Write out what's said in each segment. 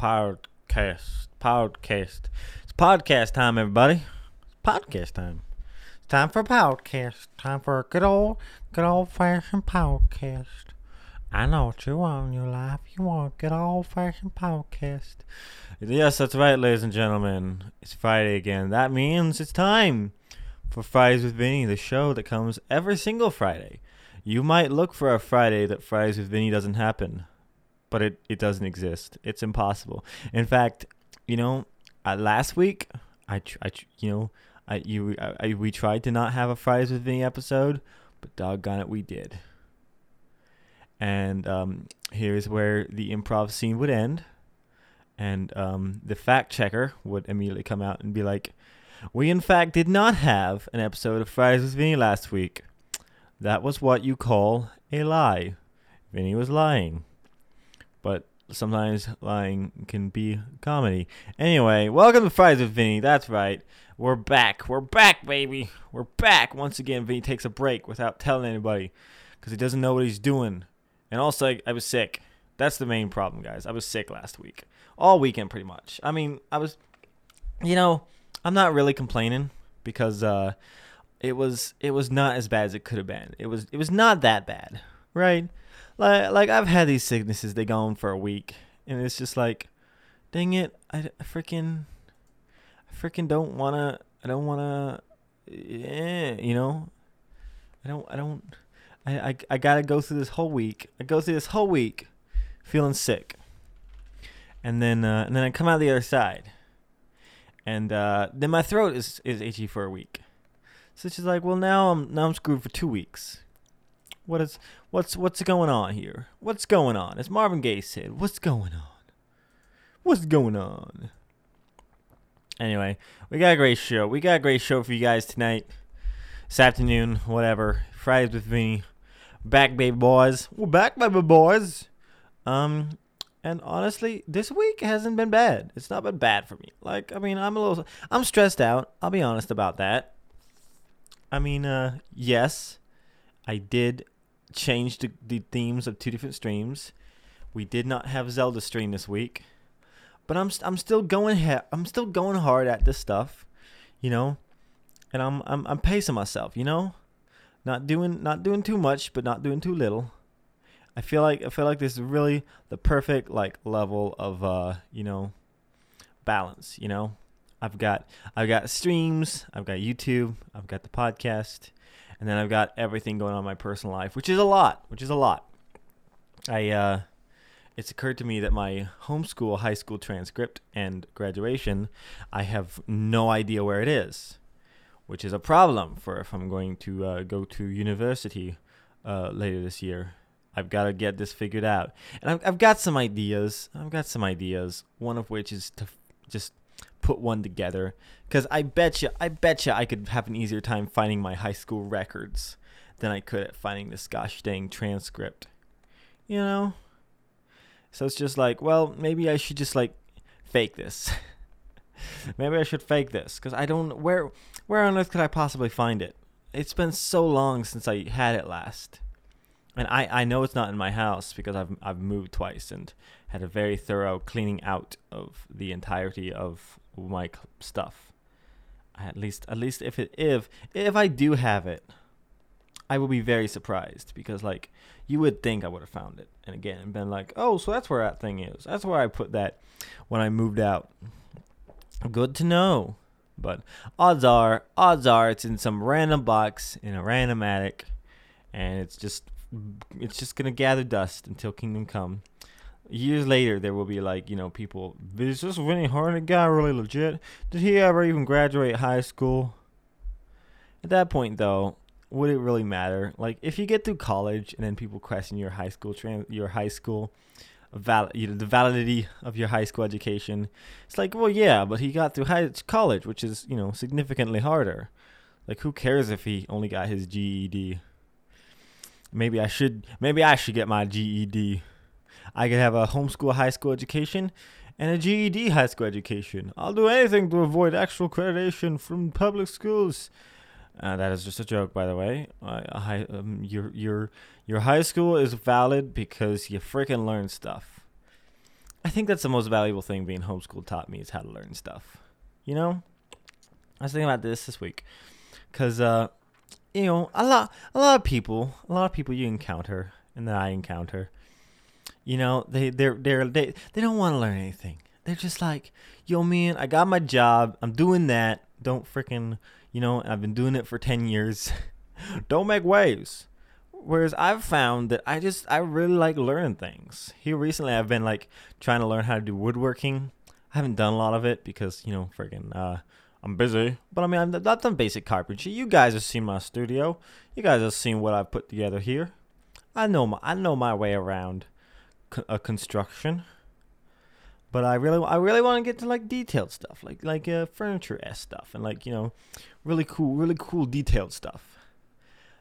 podcast. Podcast. It's podcast time, everybody. It's podcast time. It's time for podcast. Time for a good old, good old fashioned podcast. I know what you want in your life. You want a good old fashioned podcast. Yes, that's right, ladies and gentlemen. It's Friday again. That means it's time for Fridays with Vinny, the show that comes every single Friday. You might look for a Friday that Fridays with Vinny doesn't happen, but it, it doesn't exist. It's impossible. In fact, you know, uh, last week I, tr- I tr- you know I you I, I, we tried to not have a Fridays with Vinny episode, but doggone it, we did. And um, here's where the improv scene would end, and um, the fact checker would immediately come out and be like, "We in fact did not have an episode of Fridays with Vinny last week. That was what you call a lie. Vinny was lying." But sometimes lying can be comedy. Anyway, welcome to Fridays with Vinny. That's right. We're back. We're back, baby. We're back. Once again, Vinny takes a break without telling anybody because he doesn't know what he's doing. And also, I, I was sick. That's the main problem, guys. I was sick last week. All weekend, pretty much. I mean, I was, you know, I'm not really complaining because uh, it was it was not as bad as it could have been. It was it was not that bad, right? Like like I've had these sicknesses. They go on for a week, and it's just like, dang it, I, I freaking, I freaking don't wanna. I don't wanna. Yeah, you know, I don't. I don't. I, I I gotta go through this whole week. I go through this whole week, feeling sick, and then uh, and then I come out the other side, and uh, then my throat is is itchy for a week. So she's like, well, now I'm now I'm screwed for two weeks. What is what's what's going on here? What's going on? As Marvin Gaye said, what's going on? What's going on? Anyway, we got a great show. We got a great show for you guys tonight. This afternoon, whatever. Fridays with me. Back baby boys. We're back baby boys. Um and honestly, this week hasn't been bad. It's not been bad for me. Like, I mean, I'm a little I'm stressed out. I'll be honest about that. I mean, uh yes, I did change the, the themes of two different streams. We did not have Zelda stream this week, but I'm I'm still going ha- I'm still going hard at this stuff, you know, and I'm I'm I'm pacing myself, you know, not doing not doing too much, but not doing too little. I feel like I feel like this is really the perfect like level of uh you know balance, you know. I've got I've got streams, I've got YouTube, I've got the podcast, and then I've got everything going on in my personal life, which is a lot, which is a lot. I uh it's occurred to me that my homeschool high school transcript and graduation, I have no idea where it is, which is a problem for if I'm going to uh, go to university uh, later this year. I've got to get this figured out, and I've, I've got some ideas. I've got some ideas. One of which is to just put one together, because I bet you, I bet you, I could have an easier time finding my high school records than I could at finding this gosh dang transcript. You know. So it's just like, well, maybe I should just like fake this. maybe I should fake this because I don't where where on earth could I possibly find it? It's been so long since I had it last. And I, I know it's not in my house because I've I've moved twice and had a very thorough cleaning out of the entirety of my stuff. At least at least if it if if I do have it, I will be very surprised because like you would think I would have found it and again been like, oh, so that's where that thing is. That's where I put that when I moved out. Good to know. But odds are, odds are, it's in some random box in a random attic, and it's just, it's just gonna gather dust until Kingdom Come. Years later, there will be like, you know, people. Is this Vinny Hardy guy really legit? Did he ever even graduate high school? At that point, though, would it really matter? Like, if you get through college and then people question your high school trans- your high school val- you know, the validity of your high school education, it's like, well, yeah, but he got through high college, which is you know significantly harder. Like, who cares if he only got his GED? Maybe I should. Maybe I should get my GED. I could have a homeschool high school education and a GED high school education. I'll do anything to avoid actual accreditation from public schools. Uh, that is just a joke, by the way. Uh, um, your your your high school is valid because you freaking learn stuff. I think that's the most valuable thing being homeschooled taught me is how to learn stuff. You know, I was thinking about this this week because uh, you know a lot a lot of people a lot of people you encounter and that I encounter, you know they they're they're they they don't want to learn anything. They're just like, yo man, I got my job, I'm doing that. Don't freaking you know I've been doing it for ten years. don't make waves. Whereas I've found that I just I really like learning things. Here recently, I've been like trying to learn how to do woodworking. I haven't done a lot of it because you know friggin' uh, I'm busy. But I mean, I've, I've done basic carpentry. You guys have seen my studio. You guys have seen what I've put together here. I know my I know my way around a construction. But I really I really want to get to like detailed stuff, like like uh, furniture s stuff, and like you know, really cool really cool detailed stuff.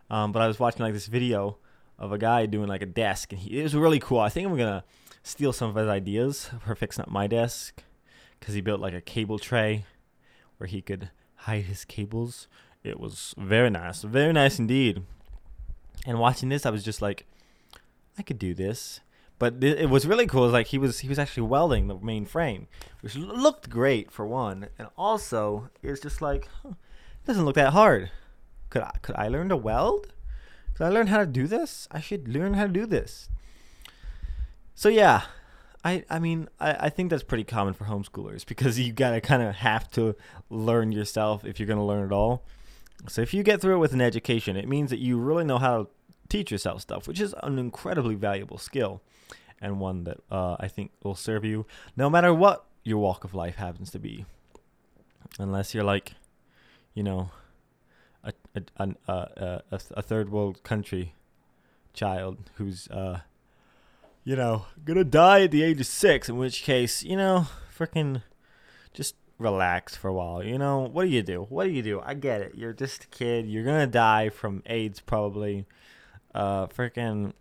Um, but I was watching like this video of a guy doing like a desk, and he, it was really cool. I think I'm gonna steal some of his ideas for fixing up my desk, because he built like a cable tray where he could hide his cables. It was very nice, very nice indeed. And watching this, I was just like, I could do this. But th- it was really cool. Like he was he was actually welding the main frame, which looked great for one, and also it's just like huh, it doesn't look that hard. Could I, could I learn to weld? Could I learn how to do this? I should learn how to do this. So yeah, I I mean I, I think that's pretty common for homeschoolers because you gotta kind of have to learn yourself if you're gonna learn at all. So if you get through it with an education, it means that you really know how to teach yourself stuff, which is an incredibly valuable skill, and one that uh, I think will serve you no matter what your walk of life happens to be. Unless you're like, you know, a a a, a, a, third world country child who's uh you know gonna die at the age of six in which case you know freaking just relax for a while. You know what do you do? What do you do? I get it. You're just a kid. You're gonna die from aids probably uh freaking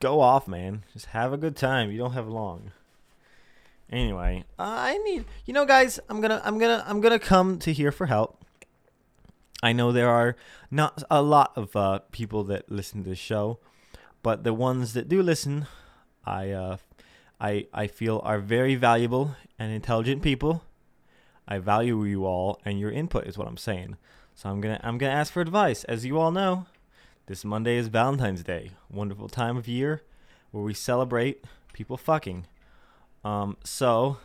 go off man just have a good time you don't have long anyway i need you know guys i'm gonna i'm gonna i'm gonna come to here for help I know there are not a lot of uh, people that listen to the show, but the ones that do listen, I uh, I I feel are very valuable and intelligent people. I value you all, and your input is what I'm saying. So I'm gonna I'm gonna ask for advice. As you all know, this Monday is Valentine's Day, wonderful time of year where we celebrate people fucking. Um, so,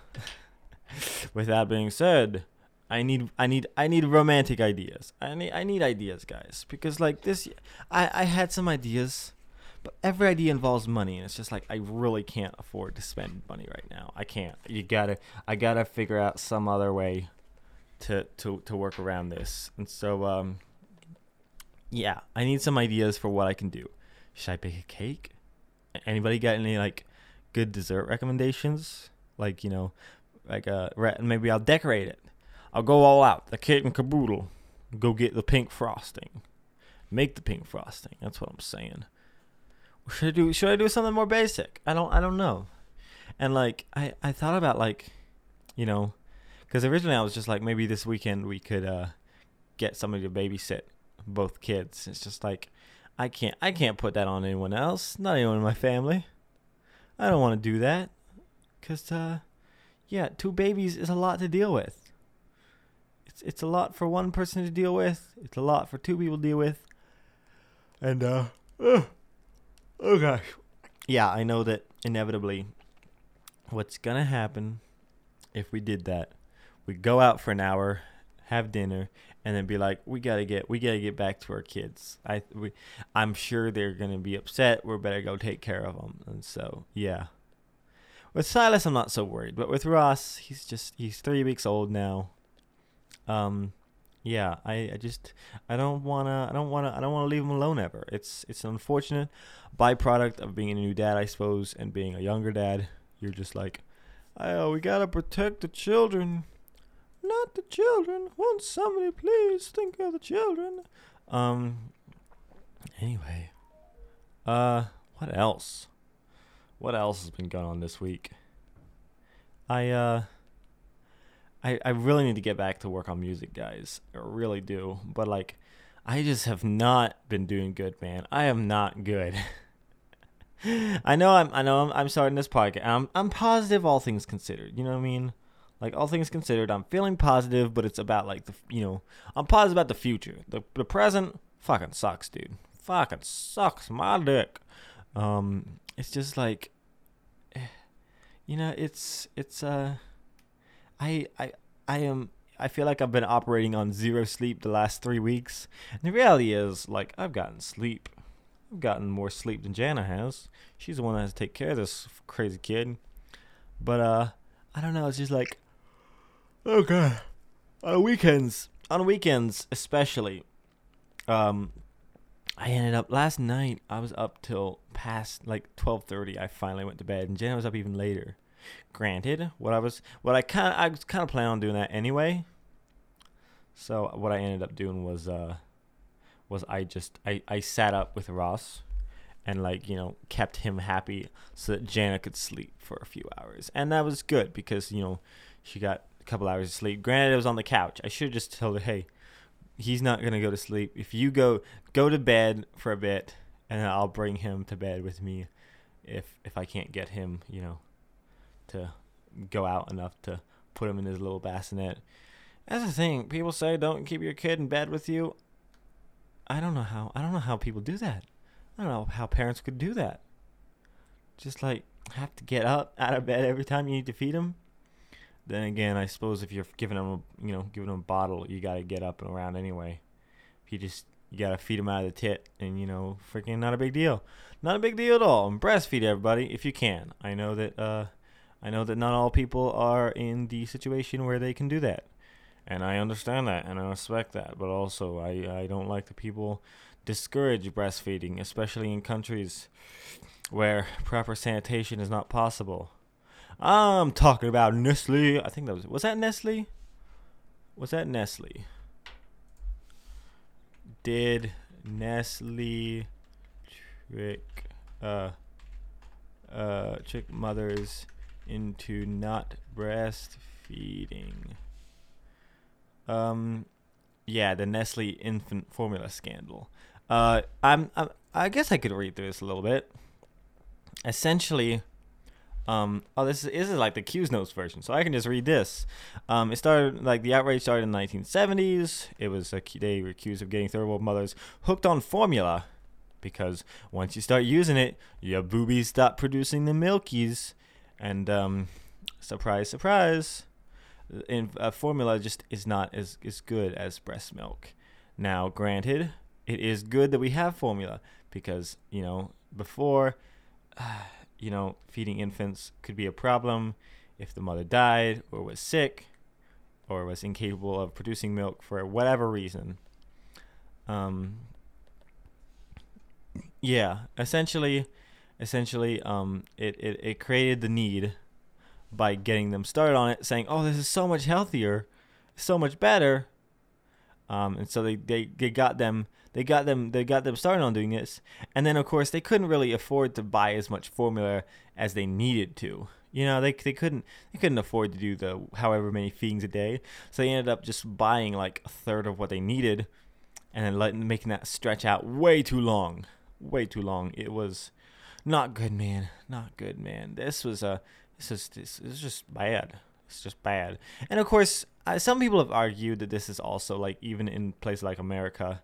with that being said, I need I need I need romantic ideas. I need I need ideas, guys, because like this I I had some ideas, but every idea involves money and it's just like I really can't afford to spend money right now. I can't. You got to I got to figure out some other way to to to work around this. And so um yeah, I need some ideas for what I can do. Should I bake a cake? Anybody got any like good dessert recommendations? Like, you know, like uh maybe I'll decorate it I'll go all out, the kit and caboodle. Go get the pink frosting. Make the pink frosting. That's what I'm saying. Should I do? Should I do something more basic? I don't. I don't know. And like, I I thought about like, you know, because originally I was just like maybe this weekend we could uh get somebody to babysit both kids. It's just like I can't I can't put that on anyone else. Not anyone in my family. I don't want to do that. Cause uh, yeah, two babies is a lot to deal with it's it's a lot for one person to deal with. It's a lot for two people to deal with. And uh, oh, oh gosh, yeah, I know that inevitably, what's gonna happen if we did that? We go out for an hour, have dinner, and then be like, we gotta get we gotta get back to our kids. I we, I'm sure they're gonna be upset. We better go take care of them. And so yeah. With Silas, I'm not so worried, but with Ross, he's just he's three weeks old now um yeah I, I just i don't want to i don't want to i don't want to leave him alone ever it's it's an unfortunate byproduct of being a new dad i suppose and being a younger dad you're just like oh we gotta protect the children the children won't somebody please think of the children um anyway uh what else what else has been going on this week i uh I, I really need to get back to work on music, guys. I really do. But like I just have not been doing good, man. I am not good. I know I'm I know I'm, I'm starting this podcast. I'm I'm positive all things considered. You know what I mean? Like all things considered, I'm feeling positive, but it's about like the you know I'm positive about the future. The the present fucking sucks, dude. Fucking sucks my dick. Um, it's just like, you know, it's it's uh, I I I am I feel like I've been operating on zero sleep the last three weeks. And the reality is, like, I've gotten sleep. I've gotten more sleep than Jana has. She's the one that has to take care of this crazy kid. But uh, I don't know. It's just like, god, on weekends, on weekends especially. Um, I ended up last night. I was up till past like twelve thirty. I finally went to bed, and Jana was up even later. Granted, what I was, what I kind, I was kind of planning on doing that anyway. So what I ended up doing was, uh, was I just I I sat up with Ross, and like you know kept him happy so that Jana could sleep for a few hours, and that was good because you know she got a couple hours of sleep. Granted, I was on the couch. I should have just told her, hey, he's not gonna go to sleep. If you go go to bed for a bit, and I'll bring him to bed with me, if if I can't get him, you know, to go out enough to put him in his little bassinet. That's the thing. People say don't keep your kid in bed with you. I don't know how. I don't know how people do that. I don't know how parents could do that. Just like have to get up out of bed every time you need to feed him. Then again, I suppose if you're giving him a you know giving him a bottle, you gotta get up and around anyway. If you just you gotta feed him out of the tit, and you know freaking not a big deal, not a big deal at all. And breastfeed everybody if you can. I know that uh, I know that not all people are in the situation where they can do that. And I understand that and I respect that. But also, I, I don't like the people discourage breastfeeding, especially in countries where proper sanitation is not possible. I'm talking about Nestle. I think that was was that Nestle? Was that Nestle? Did Nestle trick uh uh trick mothers into not breastfeeding. Um, yeah, the Nestle infant formula scandal. Uh, I'm, I'm I guess I could read through this a little bit. Essentially, um, oh, this is, this is like the Q's Notes version, so I can just read this. Um, it started like the outrage started in the 1970s. It was a, they were accused of getting third world mothers hooked on formula because once you start using it, your boobies stop producing the milkies and um, surprise, surprise, in uh, formula just is not as as good as breast milk. Now, granted, it is good that we have formula because you know before, uh, you know, feeding infants could be a problem if the mother died or was sick or was incapable of producing milk for whatever reason. Um, yeah, essentially, essentially um, it, it, it created the need by getting them started on it saying oh this is so much healthier so much better um, and so they, they, they got them they got them they got them started on doing this and then of course they couldn't really afford to buy as much formula as they needed to you know they, they couldn't they couldn't afford to do the however many feedings a day so they ended up just buying like a third of what they needed and then letting making that stretch out way too long way too long it was not good, man. Not good, man. This was a. This is this is just bad. It's just bad. And of course, uh, some people have argued that this is also like even in places like America,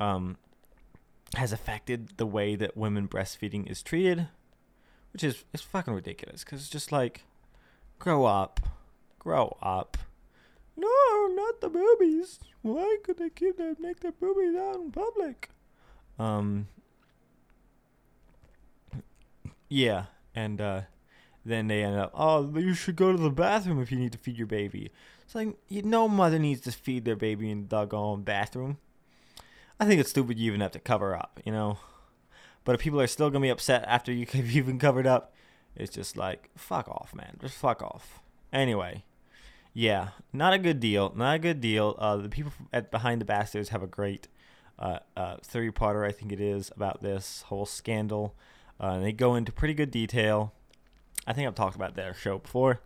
um, has affected the way that women breastfeeding is treated, which is is fucking ridiculous. Cause it's just like, grow up, grow up. No, not the boobies. Why could they keep them make their boobies out in public? Um, yeah, and uh, then they end up, oh, you should go to the bathroom if you need to feed your baby. It's like, you, no mother needs to feed their baby in the doggone bathroom. I think it's stupid you even have to cover up, you know? But if people are still going to be upset after you have even covered up, it's just like, fuck off, man. Just fuck off. Anyway, yeah, not a good deal. Not a good deal. Uh, the people at Behind the Bastards have a great uh, uh, three-parter, I think it is, about this whole scandal. Uh, and they go into pretty good detail. I think I've talked about their show before.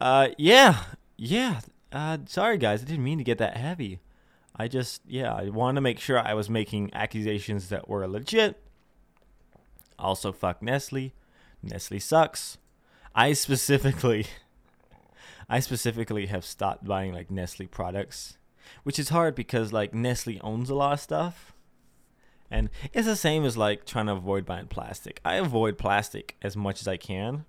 Uh, yeah, yeah. Uh, sorry guys, I didn't mean to get that heavy. I just, yeah, I wanted to make sure I was making accusations that were legit. Also, fuck Nestle. Nestle sucks. I specifically, I specifically have stopped buying like Nestle products, which is hard because like Nestle owns a lot of stuff, and it's the same as like trying to avoid buying plastic. I avoid plastic as much as I can,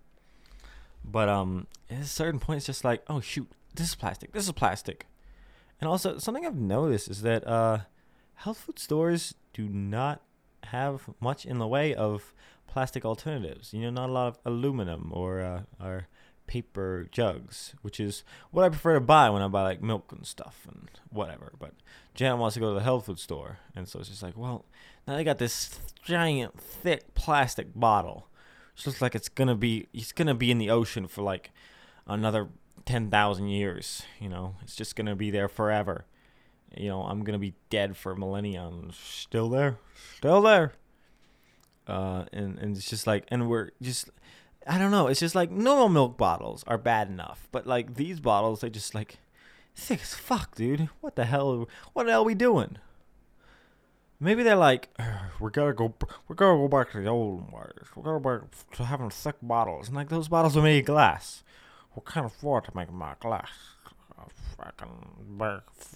but um, at a certain point, it's just like, oh shoot, this is plastic. This is plastic, and also something I've noticed is that uh, health food stores do not have much in the way of plastic alternatives. You know, not a lot of aluminum or uh, or paper jugs, which is what I prefer to buy when I buy like milk and stuff and whatever. But Janet wants to go to the health food store, and so it's just like, well, now they got this giant, thick plastic bottle. It looks like it's gonna be it's gonna be in the ocean for like another ten thousand years. You know, it's just gonna be there forever. You know, I'm gonna be dead for millennia. And still there, still there. Uh, and and it's just like, and we're just, I don't know. It's just like normal milk bottles are bad enough, but like these bottles, they just like thick as fuck, dude. What the hell? What the hell are we doing? Maybe they're like, we gotta go, we gotta go back to the old ways. We gotta go back to having thick bottles. And like those bottles are made of glass. We can't afford to make them out of glass. Oh, I can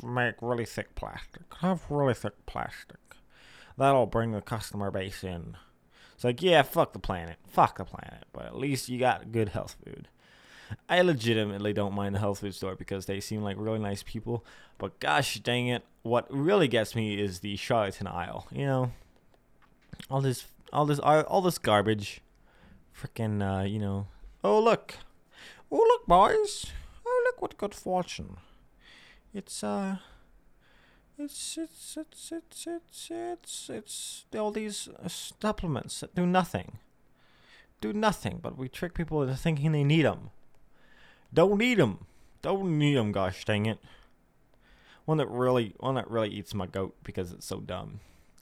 make really thick plastic. Have really thick plastic. That'll bring the customer base in. It's like, yeah, fuck the planet. Fuck the planet. But at least you got good health food. I legitimately don't mind the health food store because they seem like really nice people. But gosh dang it, what really gets me is the charlatan aisle. You know, all this, all this, all this garbage. Freaking, uh, you know. Oh look, oh look, boys. Oh look what good fortune. It's uh. It's it's it's it's it's it's it's all these uh, supplements that do nothing. Do nothing, but we trick people into thinking they need them. Don't need them. Don't need them. Gosh dang it. One that really, one that really eats my goat because it's so dumb,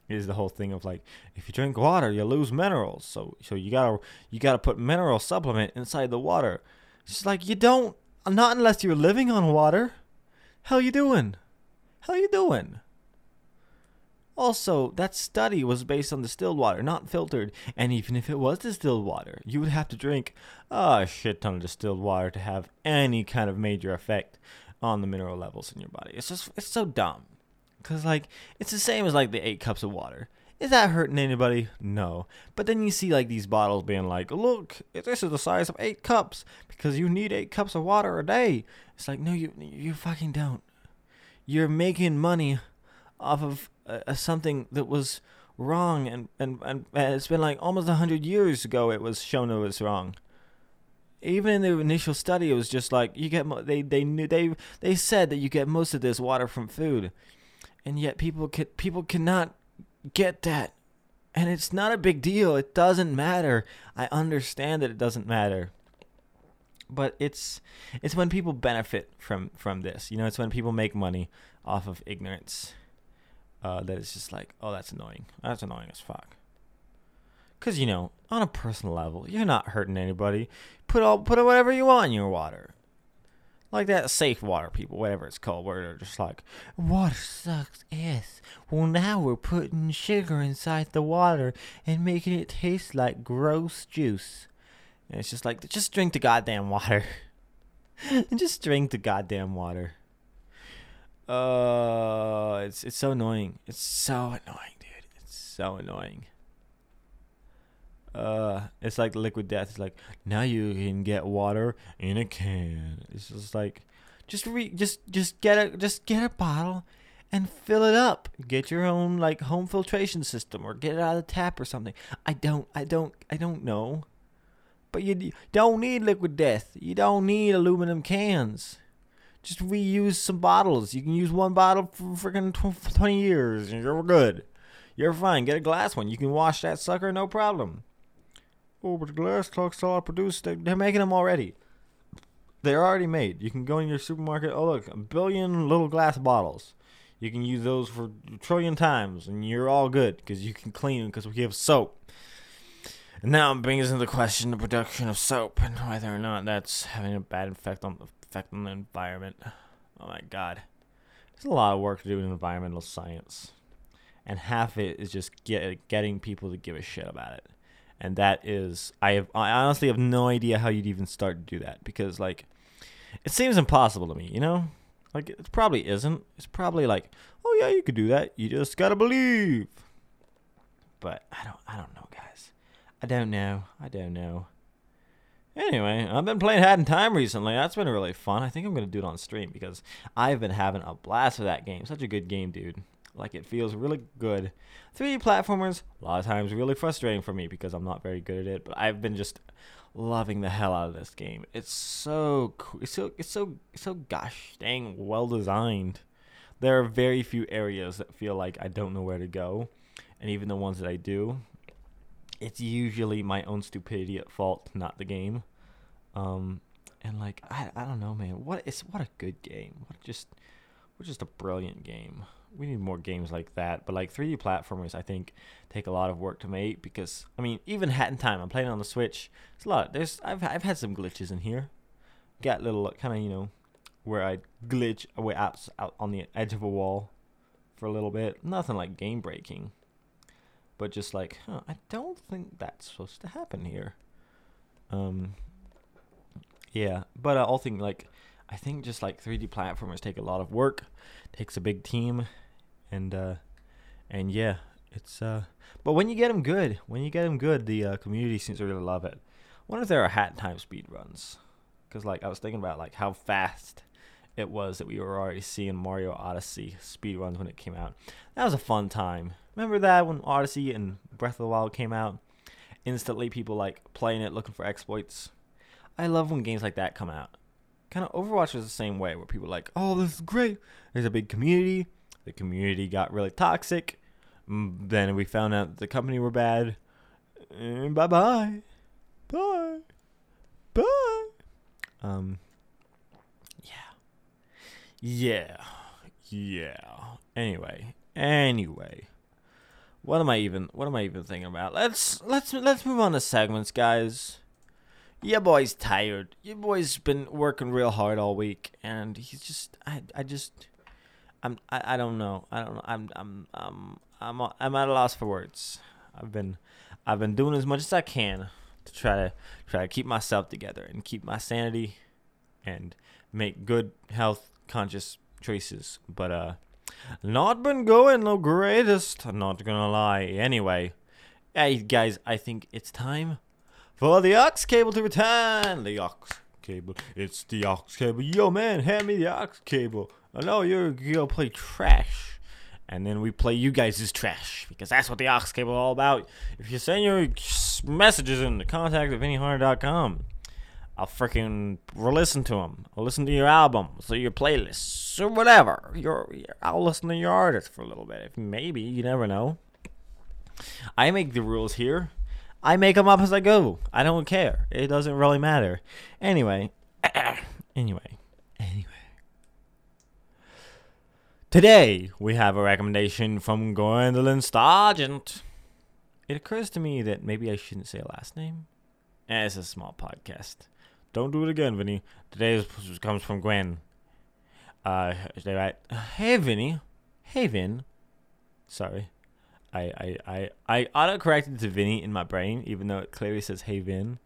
is the whole thing of like, if you drink water, you lose minerals. So, so you gotta, you gotta put mineral supplement inside the water. It's like you don't, not unless you're living on water. Hell, you doing? Hell, you doing? Also, that study was based on distilled water, not filtered. And even if it was distilled water, you would have to drink a shit ton of distilled water to have any kind of major effect on the mineral levels in your body. It's just, it's so dumb. Because, like, it's the same as, like, the eight cups of water. Is that hurting anybody? No. But then you see, like, these bottles being like, look, this is the size of eight cups because you need eight cups of water a day. It's like, no, you, you fucking don't. You're making money off of uh, something that was wrong and, and, and, and it's been like almost a hundred years ago it was shown it was wrong. Even in the initial study it was just like you get mo- they they knew they they said that you get most of this water from food. And yet people can people cannot get that. And it's not a big deal. It doesn't matter. I understand that it doesn't matter but it's it's when people benefit from from this you know it's when people make money off of ignorance uh, that it's just like, oh, that's annoying. That's annoying as fuck. Cause you know, on a personal level, you're not hurting anybody. Put all put whatever you want in your water, like that safe water, people, whatever it's called, where they're just like, water sucks ass. Well, now we're putting sugar inside the water and making it taste like gross juice. And it's just like, just drink the goddamn water. just drink the goddamn water. Uh, it's it's so annoying. It's so annoying, dude. It's so annoying. Uh, it's like liquid death. It's like now you can get water in a can. It's just like, just re, just just get a just get a bottle, and fill it up. Get your own like home filtration system, or get it out of the tap or something. I don't, I don't, I don't know. But you don't need liquid death. You don't need aluminum cans just reuse some bottles. You can use one bottle for freaking 20 years and you're good. You're fine. Get a glass one. You can wash that sucker, no problem. Oh, but the glass talks all produced. They're making them already. They're already made. You can go in your supermarket. Oh, look, a billion little glass bottles. You can use those for a trillion times, and you're all good because you can clean because we have soap. And now it brings into question the production of soap and whether or not that's having a bad effect on the effect on the environment. Oh my god. There's a lot of work to do in environmental science. And half of it is just get, getting people to give a shit about it. and that is I have I honestly have no idea how you'd even start to do that because like it seems impossible to me, you know? Like it probably isn't. It's probably like, oh yeah, you could do that. You just gotta believe. But I don't I don't know, guys. I don't know. I don't know. Anyway, I've been playing Hat in Time recently. That's been really fun. I think I'm gonna do it on stream because I've been having a blast with that game. Such a good game, dude. Like it feels really good. 3D platformers, a lot of times really frustrating for me because I'm not very good at it. But I've been just loving the hell out of this game. It's so cool. It's so it's so it's so gosh dang well designed. There are very few areas that feel like I don't know where to go, and even the ones that I do, it's usually my own stupidity at fault, not the game. Um, and like I I don't know, man. What is what a good game. What just what just a brilliant game we need more games like that. But like 3D platformers, I think take a lot of work to make because I mean, even Hat in Time, I'm playing on the Switch. It's a lot. There's I've I've had some glitches in here. Got little kind of you know where I glitch away apps out on the edge of a wall for a little bit. Nothing like game breaking, but just like huh, I don't think that's supposed to happen here. Um. Yeah, but I all think like I think just like 3D platformers take a lot of work, takes a big team, and uh, and yeah, it's uh. But when you get them good, when you get them good, the uh, community seems to really love it. I wonder if there are hat time speed runs, because like I was thinking about like how fast it was that we were already seeing Mario Odyssey speed runs when it came out. That was a fun time. Remember that when Odyssey and Breath of the Wild came out? Instantly, people like playing it, looking for exploits. I love when games like that come out kind of Overwatch was the same way, where people like, oh, this is great. There's a big community. The community got really toxic. Mm, then we found out the company were bad. bye bye, bye, bye. Um. Yeah. Yeah. Yeah. Anyway. Anyway. What am I even? What am I even thinking about? Let's let's let's move on to segments, guys your boy's tired. Your boy's been working real hard all week, and he's just, I, I just, I'm, I, I don't know. I don't know. I'm, I'm, I'm, I'm, I'm at a loss for words. I've been, I've been doing as much as I can to try to, try to keep myself together and keep my sanity, and make good health conscious choices. But uh, not been going the greatest. Not gonna lie. Anyway, hey guys, I think it's time for the aux cable to return. The aux cable. It's the aux cable. Yo, man, hand me the aux cable. I know you're gonna play trash. And then we play you guys' trash because that's what the aux cable is all about. If you send your messages in the contact at vinnyhunter.com, I'll freaking listen to them. I'll listen to your albums or your playlists or whatever. Your, I'll listen to your artist for a little bit. If maybe you never know. I make the rules here. I make them up as I go. I don't care. It doesn't really matter. Anyway, anyway, anyway. Today we have a recommendation from Gwendolyn Sargent. It occurs to me that maybe I shouldn't say a last name. Eh, it's a small podcast. Don't do it again, Vinny. Today comes from Gwen. Uh, they write, "Hey, Vinny. Hey, Vin. Sorry. I I I I autocorrected to Vinny in my brain, even though it clearly says Hey Vin.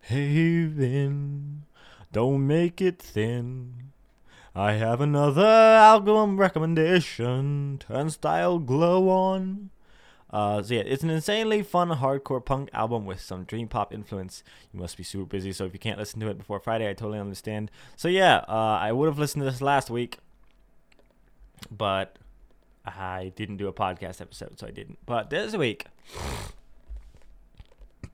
Hey Vin, don't make it thin. I have another album recommendation. Turnstile Glow On. Uh, so yeah, it's an insanely fun hardcore punk album with some dream pop influence. You must be super busy, so if you can't listen to it before Friday, I totally understand. So yeah, uh, I would have listened to this last week, but I didn't do a podcast episode, so I didn't. But this week,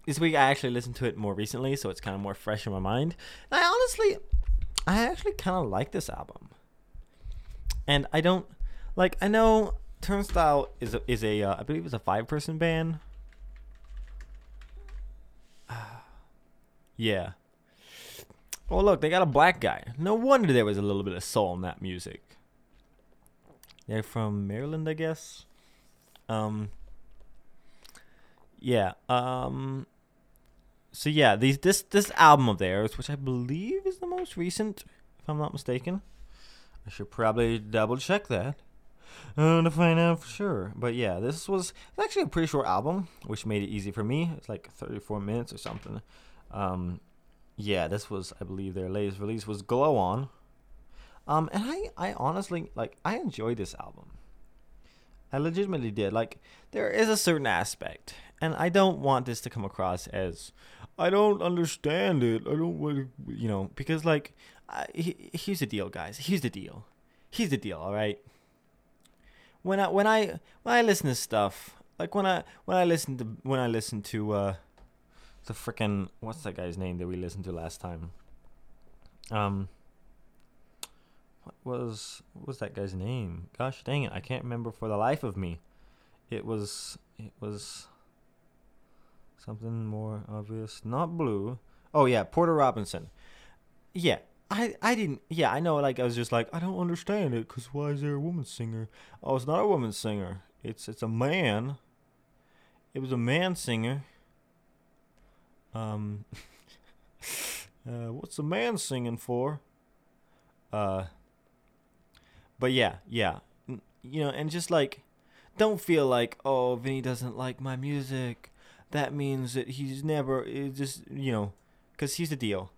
this week I actually listened to it more recently, so it's kind of more fresh in my mind. And I honestly, I actually kind of like this album. And I don't like. I know Turnstile is a, is a uh, I believe it's a five person band. yeah. Oh look, they got a black guy. No wonder there was a little bit of soul in that music. They're from Maryland, I guess. Um. Yeah. Um. So yeah, these this this album of theirs, which I believe is the most recent, if I'm not mistaken. I should probably double check that. Uh, to find out for sure. But yeah, this was actually a pretty short album, which made it easy for me. It's like 34 minutes or something. Um, yeah, this was, I believe, their latest release was Glow On. Um, and I, I honestly like, I enjoyed this album. I legitimately did. Like, there is a certain aspect, and I don't want this to come across as, I don't understand it. I don't want to, you know, because like, I, he, here's the deal, guys. Here's the deal. Here's the deal. All right. When I when I when I listen to stuff, like when I when I listen to when I listen to uh, the freaking what's that guy's name that we listened to last time? Um. What was what was that guy's name? Gosh dang it, I can't remember for the life of me. It was it was something more obvious. Not blue. Oh yeah, Porter Robinson. Yeah, I I didn't. Yeah, I know. Like I was just like I don't understand it because why is there a woman singer? Oh, it's not a woman singer. It's it's a man. It was a man singer. Um. uh, what's a man singing for? Uh. But yeah, yeah, you know, and just like, don't feel like oh Vinny doesn't like my music. That means that he's never. Just you know, because here's the deal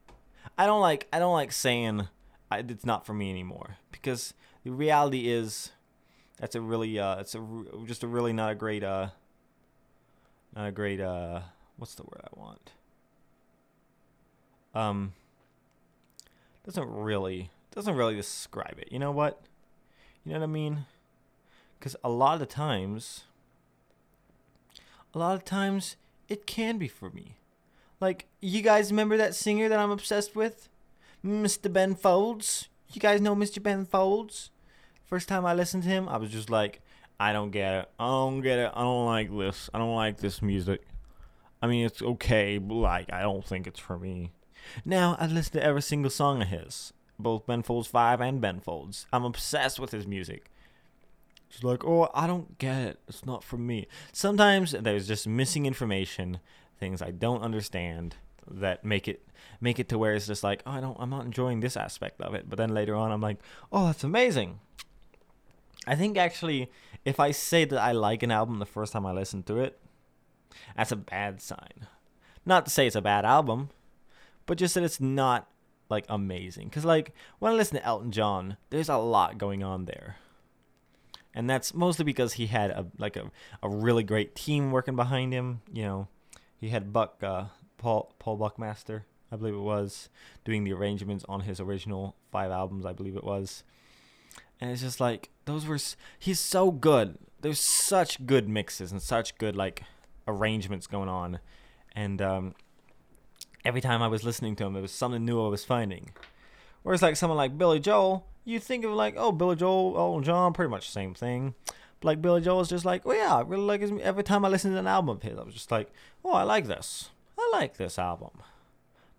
I don't like I don't like saying it's not for me anymore because the reality is that's a really uh it's a just a really not a great uh not a great uh what's the word I want um doesn't really doesn't really describe it. You know what? You know what I mean? Cuz a lot of times a lot of times it can be for me. Like, you guys remember that singer that I'm obsessed with? Mr. Ben Folds? You guys know Mr. Ben Folds? First time I listened to him, I was just like, I don't get it. I don't get it. I don't like this. I don't like this music. I mean, it's okay, but like, I don't think it's for me. Now, I listen to every single song of his, both Ben Folds 5 and Ben Folds. I'm obsessed with his music. It's like, oh, I don't get it. It's not for me. Sometimes there's just missing information things I don't understand that make it make it to where it's just like, oh, I don't I'm not enjoying this aspect of it. But then later on I'm like, oh, that's amazing. I think actually if I say that I like an album the first time I listen to it, that's a bad sign. Not to say it's a bad album, but just that it's not like amazing. Cause like when I listen to Elton John, there's a lot going on there. And that's mostly because he had a like a, a really great team working behind him, you know he had Buck uh, Paul Paul Buckmaster, I believe it was, doing the arrangements on his original five albums, I believe it was. And it's just like those were he's so good. There's such good mixes and such good like arrangements going on, and um, every time I was listening to him, there was something new I was finding. Whereas like someone like Billy Joel, you think of like oh Billy Joel, oh John, pretty much the same thing like Billy Joel was just like, oh yeah, I really like his. Every time I listen to an album of his, I was just like, oh, I like this. I like this album.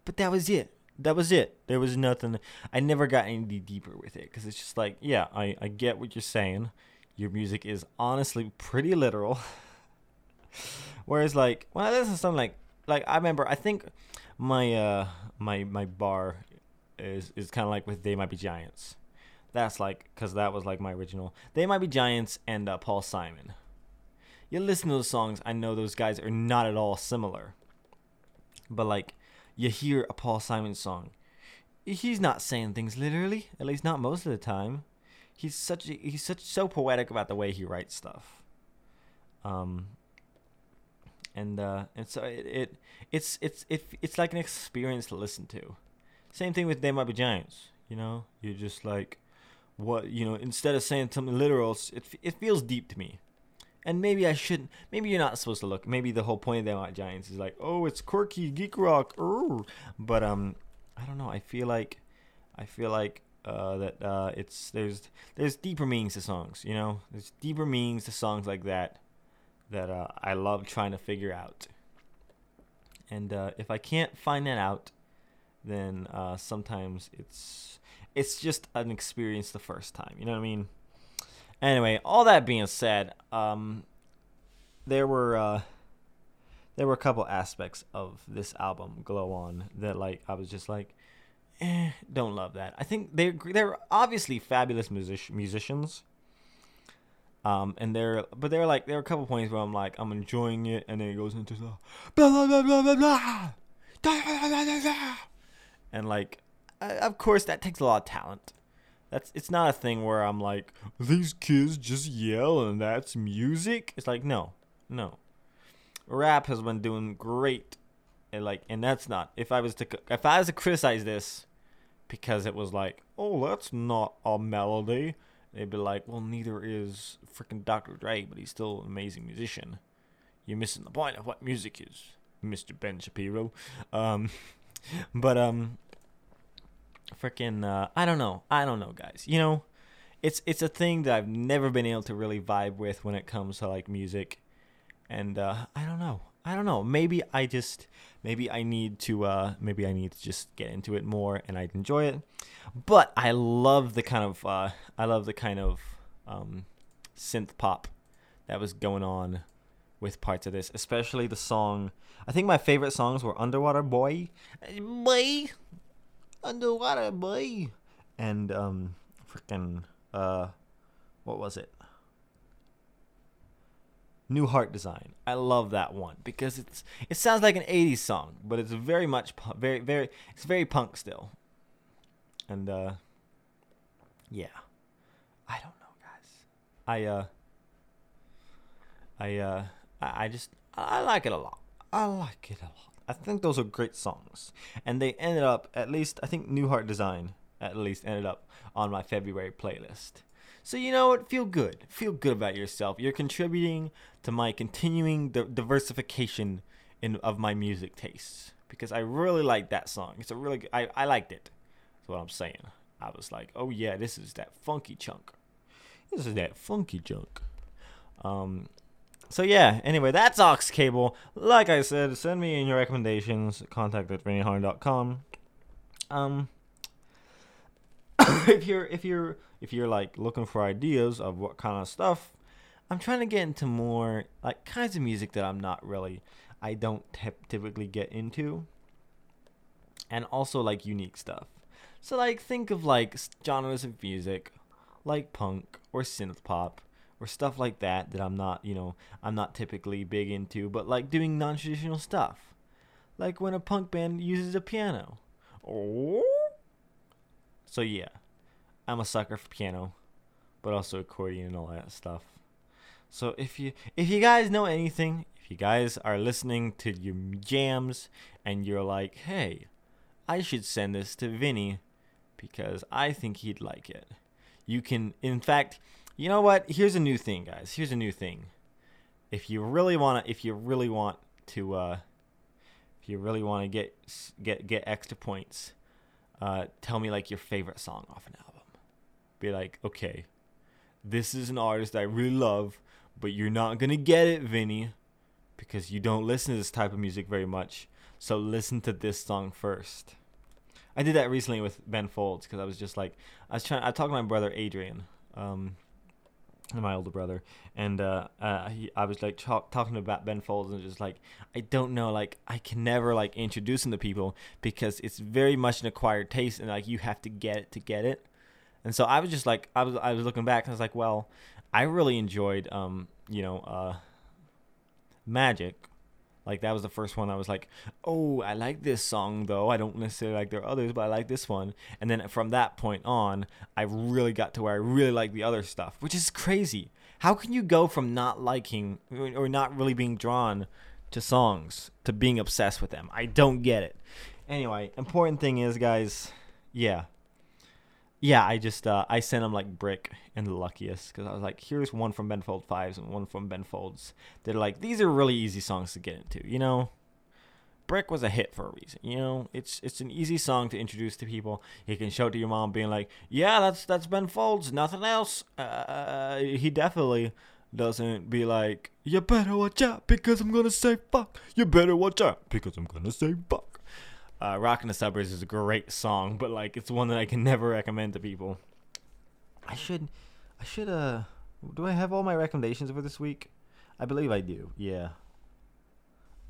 But that was it. That was it. There was nothing. I never got any deeper with it because it's just like, yeah, I, I get what you're saying. Your music is honestly pretty literal. Whereas like when I listen to something like like I remember I think my uh my my bar is is kind of like with They Might Be Giants that's like because that was like my original. They might be Giants and uh, Paul Simon. You listen to those songs, I know those guys are not at all similar. But like, you hear a Paul Simon song, he's not saying things literally. At least not most of the time. He's such he's such so poetic about the way he writes stuff. Um. And uh, and so it, it it's it's it, it's like an experience to listen to. Same thing with They Might Be Giants. You know, you're just like what you know instead of saying something literal it, it feels deep to me. And maybe i shouldn't maybe you're not supposed to look maybe the whole point of them giants is like oh it's quirky geek rock but um i don't know i feel like i feel like uh, that uh, it's there's there's deeper meanings to songs you know? There's deeper meanings to songs like that that uh, i love trying to figure out. And uh, if i can't find that out then uh, sometimes it's it's just an experience the first time. You know what I mean? Anyway, all that being said, um, there were uh, there were a couple aspects of this album, Glow On, that like I was just like, eh, don't love that. I think they they're obviously fabulous music- musicians, Um, and there, but there are like there are a couple points where I'm like I'm enjoying it, and then it goes into the blah blah blah blah blah blah, and like, uh, of course that takes a lot of talent. That's it's not a thing where I'm like these kids just yell and that's music. It's like no, no. Rap has been doing great, and like, and that's not. If I was to if I was to criticize this, because it was like, oh, that's not a melody they'd be like, well, neither is freaking Dr. Dre, but he's still an amazing musician. You're missing the point of what music is, Mr. Ben Shapiro. Um, but um, freaking, uh, I don't know, I don't know, guys. You know, it's it's a thing that I've never been able to really vibe with when it comes to like music, and uh, I don't know. I don't know. Maybe I just maybe I need to uh maybe I need to just get into it more and I'd enjoy it. But I love the kind of uh I love the kind of um synth pop that was going on with parts of this, especially the song. I think my favorite songs were Underwater Boy, Boy, Underwater Boy, and um freaking uh what was it? New Heart Design. I love that one because it's it sounds like an 80s song, but it's very much very very it's very punk still. And uh yeah. I don't know, guys. I uh I uh I, I just I like it a lot. I like it a lot. I think those are great songs. And they ended up at least I think New Heart Design at least ended up on my February playlist. So you know what? Feel good. Feel good about yourself. You're contributing to my continuing di- diversification in of my music tastes because I really like that song. It's a really good, I I liked it. That's what I'm saying. I was like, oh yeah, this is that funky chunk. This is that funky junk. Um. So yeah. Anyway, that's Aux Cable. Like I said, send me in your recommendations. Contact at vinnyharn.com. Um. if you're if you're if you're like looking for ideas of what kind of stuff, I'm trying to get into more like kinds of music that I'm not really I don't typically get into. And also like unique stuff. So like think of like genres of music like punk or synth pop or stuff like that that I'm not, you know, I'm not typically big into, but like doing non-traditional stuff. Like when a punk band uses a piano. Oh so yeah, I'm a sucker for piano, but also accordion and all that stuff. So if you if you guys know anything, if you guys are listening to your jams and you're like, hey, I should send this to Vinny because I think he'd like it. You can, in fact, you know what? Here's a new thing, guys. Here's a new thing. If you really want to, if you really want to, uh, if you really want to get get get extra points, uh, tell me like your favorite song off an album. Be like, okay, this is an artist I really love, but you're not gonna get it, Vinny, because you don't listen to this type of music very much. So listen to this song first. I did that recently with Ben Folds because I was just like, I was trying. I talked to my brother Adrian. Um, my older brother, and uh, uh, he, I was like talk, talking about Ben Folds, and just like I don't know, like I can never like introduce him to people because it's very much an acquired taste, and like you have to get it to get it. And so I was just like, I was I was looking back, and I was like, well, I really enjoyed, um, you know, uh, Magic. Like that was the first one I was like, oh, I like this song though. I don't necessarily like their others, but I like this one. And then from that point on, I really got to where I really like the other stuff, which is crazy. How can you go from not liking or not really being drawn to songs to being obsessed with them? I don't get it. Anyway, important thing is, guys, yeah, yeah, I just uh, I sent him like brick and the luckiest because I was like, here's one from Ben Folds Fives and one from Ben Folds. They're like, these are really easy songs to get into, you know. Brick was a hit for a reason, you know. It's it's an easy song to introduce to people. You can show it to your mom, being like, yeah, that's that's Ben Folds, nothing else. Uh, he definitely doesn't be like, you better watch out because I'm gonna say fuck. You better watch out because I'm gonna say fuck uh, "Rockin' the Suburbs" is a great song, but like it's one that I can never recommend to people. I should, I should. Uh, do I have all my recommendations for this week? I believe I do. Yeah.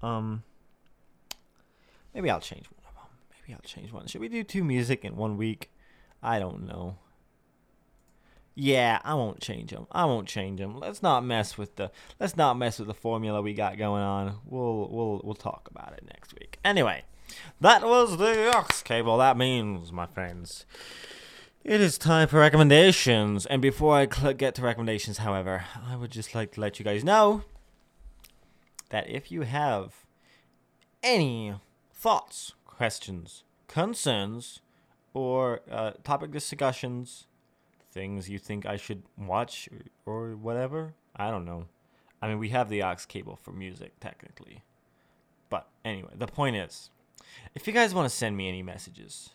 Um. Maybe I'll change one of them. Maybe I'll change one. Should we do two music in one week? I don't know. Yeah, I won't change them. I won't change them. Let's not mess with the let's not mess with the formula we got going on. We'll we'll we'll talk about it next week. Anyway, that was the aux cable. That means, my friends, it is time for recommendations. And before I cl- get to recommendations, however, I would just like to let you guys know that if you have any thoughts, questions, concerns, or uh, topic discussions, things you think I should watch or whatever, I don't know. I mean, we have the aux cable for music, technically. But anyway, the point is, if you guys want to send me any messages,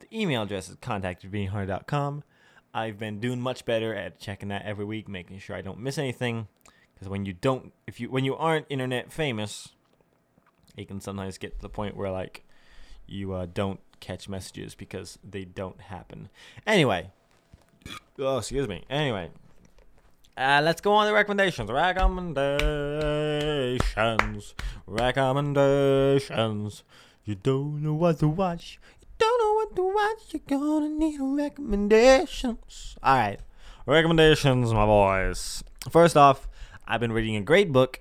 the email address is contact@beanghunter.com. I've been doing much better at checking that every week, making sure I don't miss anything. Because when you don't, if you when you aren't internet famous, it can sometimes get to the point where like you uh, don't catch messages because they don't happen. Anyway, oh excuse me. Anyway, uh, let's go on to recommendations. Recommendations. Recommendations. You don't know what to watch. You don't know what to watch. You're gonna need recommendations. All right, recommendations, my boys. First off, I've been reading a great book,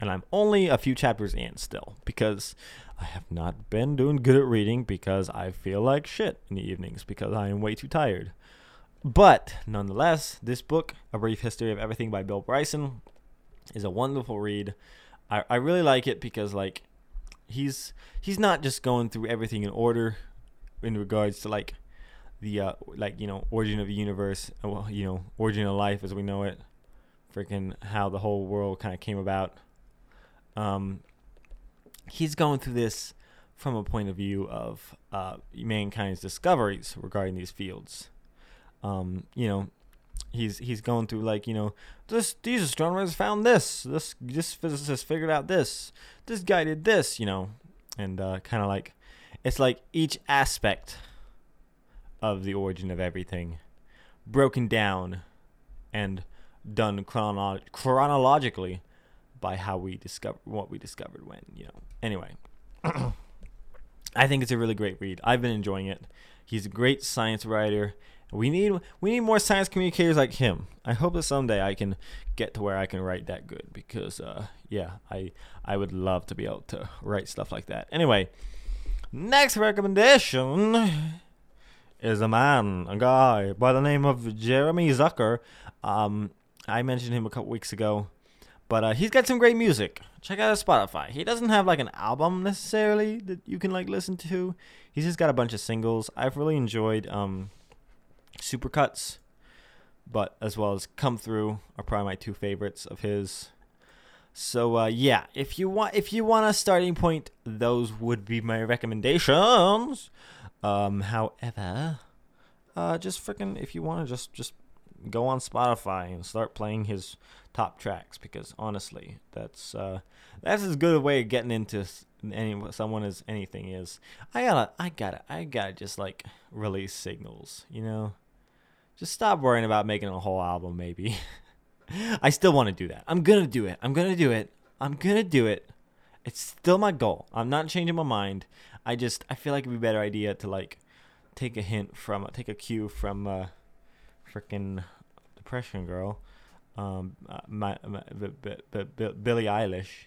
and I'm only a few chapters in still because I have not been doing good at reading because I feel like shit in the evenings because I am way too tired. But nonetheless, this book, A Brief History of Everything by Bill Bryson, is a wonderful read. I, I really like it because like he's he's not just going through everything in order in regards to like the uh like you know origin of the universe uh, well you know origin of life as we know it freaking how the whole world kind of came about. Um he's going through this from a point of view of uh mankind's discoveries regarding these fields. Um you know he's he's going through like you know this these astronomers found this this this physicist figured out this this guy did this you know and uh, kind of like it's like each aspect of the origin of everything broken down and done chrono- chronologically by how we discover what we discovered when you know. Anyway i think it's a really great read. I've been enjoying it. He's a great science writer we need we need more science communicators like him. I hope that someday I can get to where I can write that good because uh, yeah, I I would love to be able to write stuff like that. Anyway, next recommendation is a man, a guy by the name of Jeremy Zucker. Um, I mentioned him a couple weeks ago, but uh, he's got some great music. Check out his Spotify. He doesn't have like an album necessarily that you can like listen to. He's just got a bunch of singles. I've really enjoyed um Supercuts, but as well as Come Through are probably my two favorites of his. So uh, yeah, if you want if you want a starting point, those would be my recommendations. Um, however, uh, just freaking if you want to just just go on Spotify and start playing his top tracks because honestly, that's uh, that's as good a way of getting into any someone as anything is. I gotta I gotta I gotta just like release signals, you know. Just stop worrying about making a whole album, maybe. I still want to do that. I'm gonna do it. I'm gonna do it. I'm gonna do it. It's still my goal. I'm not changing my mind. I just I feel like it'd be a better idea to like take a hint from take a cue from uh freaking depression girl um uh, my, my b- b- b- Billie Eilish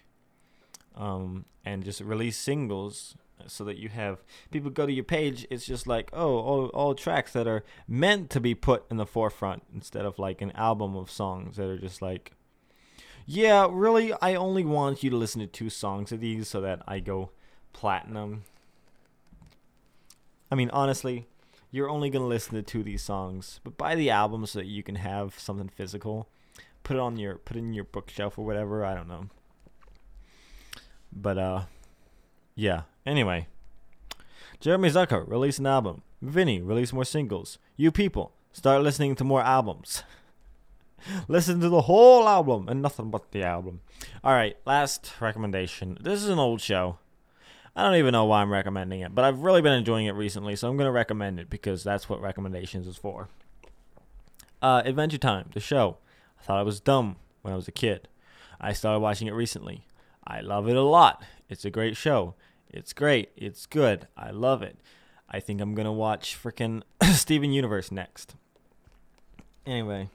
um and just release singles so that you have people go to your page it's just like oh all, all tracks that are meant to be put in the forefront instead of like an album of songs that are just like yeah really i only want you to listen to two songs of these so that i go platinum. I mean honestly you're only going to listen to two of these songs but buy the album so that you can have something physical. Put it on your put it in your bookshelf or whatever i don't know but uh yeah. Anyway, Jeremy Zucker release an album. Vinny release more singles. You people start listening to more albums. Listen to the whole album and nothing but the album. All right, last recommendation. This is an old show. I don't even know why I'm recommending it, but I've really been enjoying it recently, so I'm going to recommend it because that's what recommendations is for. Uh, Adventure Time, the show. I thought it was dumb when I was a kid. I started watching it recently. I love it a lot. It's a great show. It's great. It's good. I love it. I think I'm gonna watch freaking Steven Universe next. Anyway,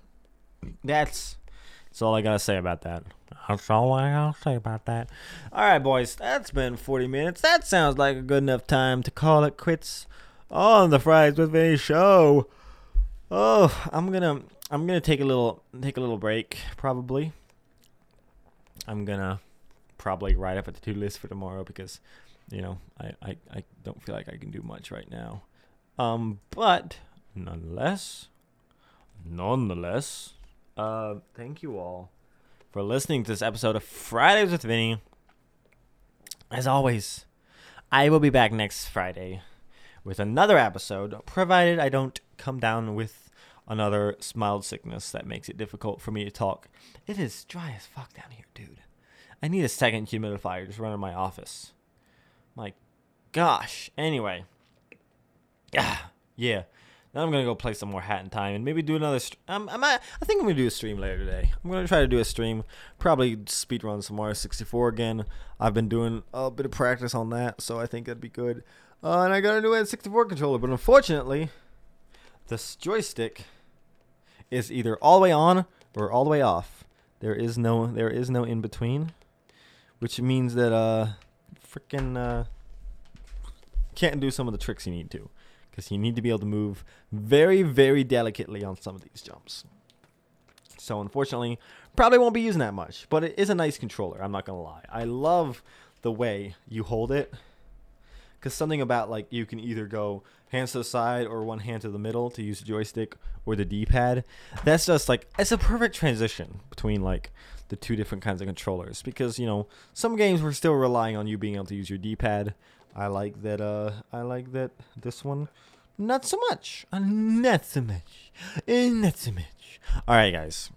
that's that's all I gotta say about that. That's all I gotta say about that. All right, boys, that's been 40 minutes. That sounds like a good enough time to call it quits on the Fridays with Vinny show. Oh, I'm gonna I'm gonna take a little take a little break probably. I'm gonna probably write up a to do list for tomorrow because you know I, I, I don't feel like I can do much right now. Um, but nonetheless, nonetheless, uh, thank you all for listening to this episode of Fridays with Vinny. As always, I will be back next Friday with another episode, provided I don't come down with another mild sickness that makes it difficult for me to talk. It is dry as fuck down here, dude. I need a second humidifier just running my office. My gosh. Anyway. Yeah. Yeah. Now I'm gonna go play some more Hat in Time and maybe do another. St- um, I I think I'm gonna do a stream later today. I'm gonna try to do a stream, probably speed run some Mario 64 again. I've been doing a bit of practice on that, so I think that'd be good. Uh, and I got a new N64 controller, but unfortunately, this joystick is either all the way on or all the way off. There is no, there is no in between, which means that uh, freaking uh, can't do some of the tricks you need to because you need to be able to move very, very delicately on some of these jumps. So unfortunately, probably won't be using that much, but it is a nice controller. I'm not gonna lie. I love the way you hold it, because something about like you can either go hands to the side or one hand to the middle to use the joystick or the D-pad. That's just like it's a perfect transition between like the two different kinds of controllers because you know some games we're still relying on you being able to use your D-pad. I like that. Uh, I like that this one not so much. Uh, not so much. Uh, not so much. All right, guys.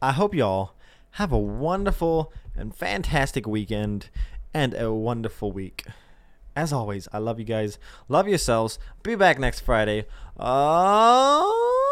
I hope y'all have a wonderful and fantastic weekend and a wonderful week. As always, I love you guys. Love yourselves. Be back next Friday. Oh.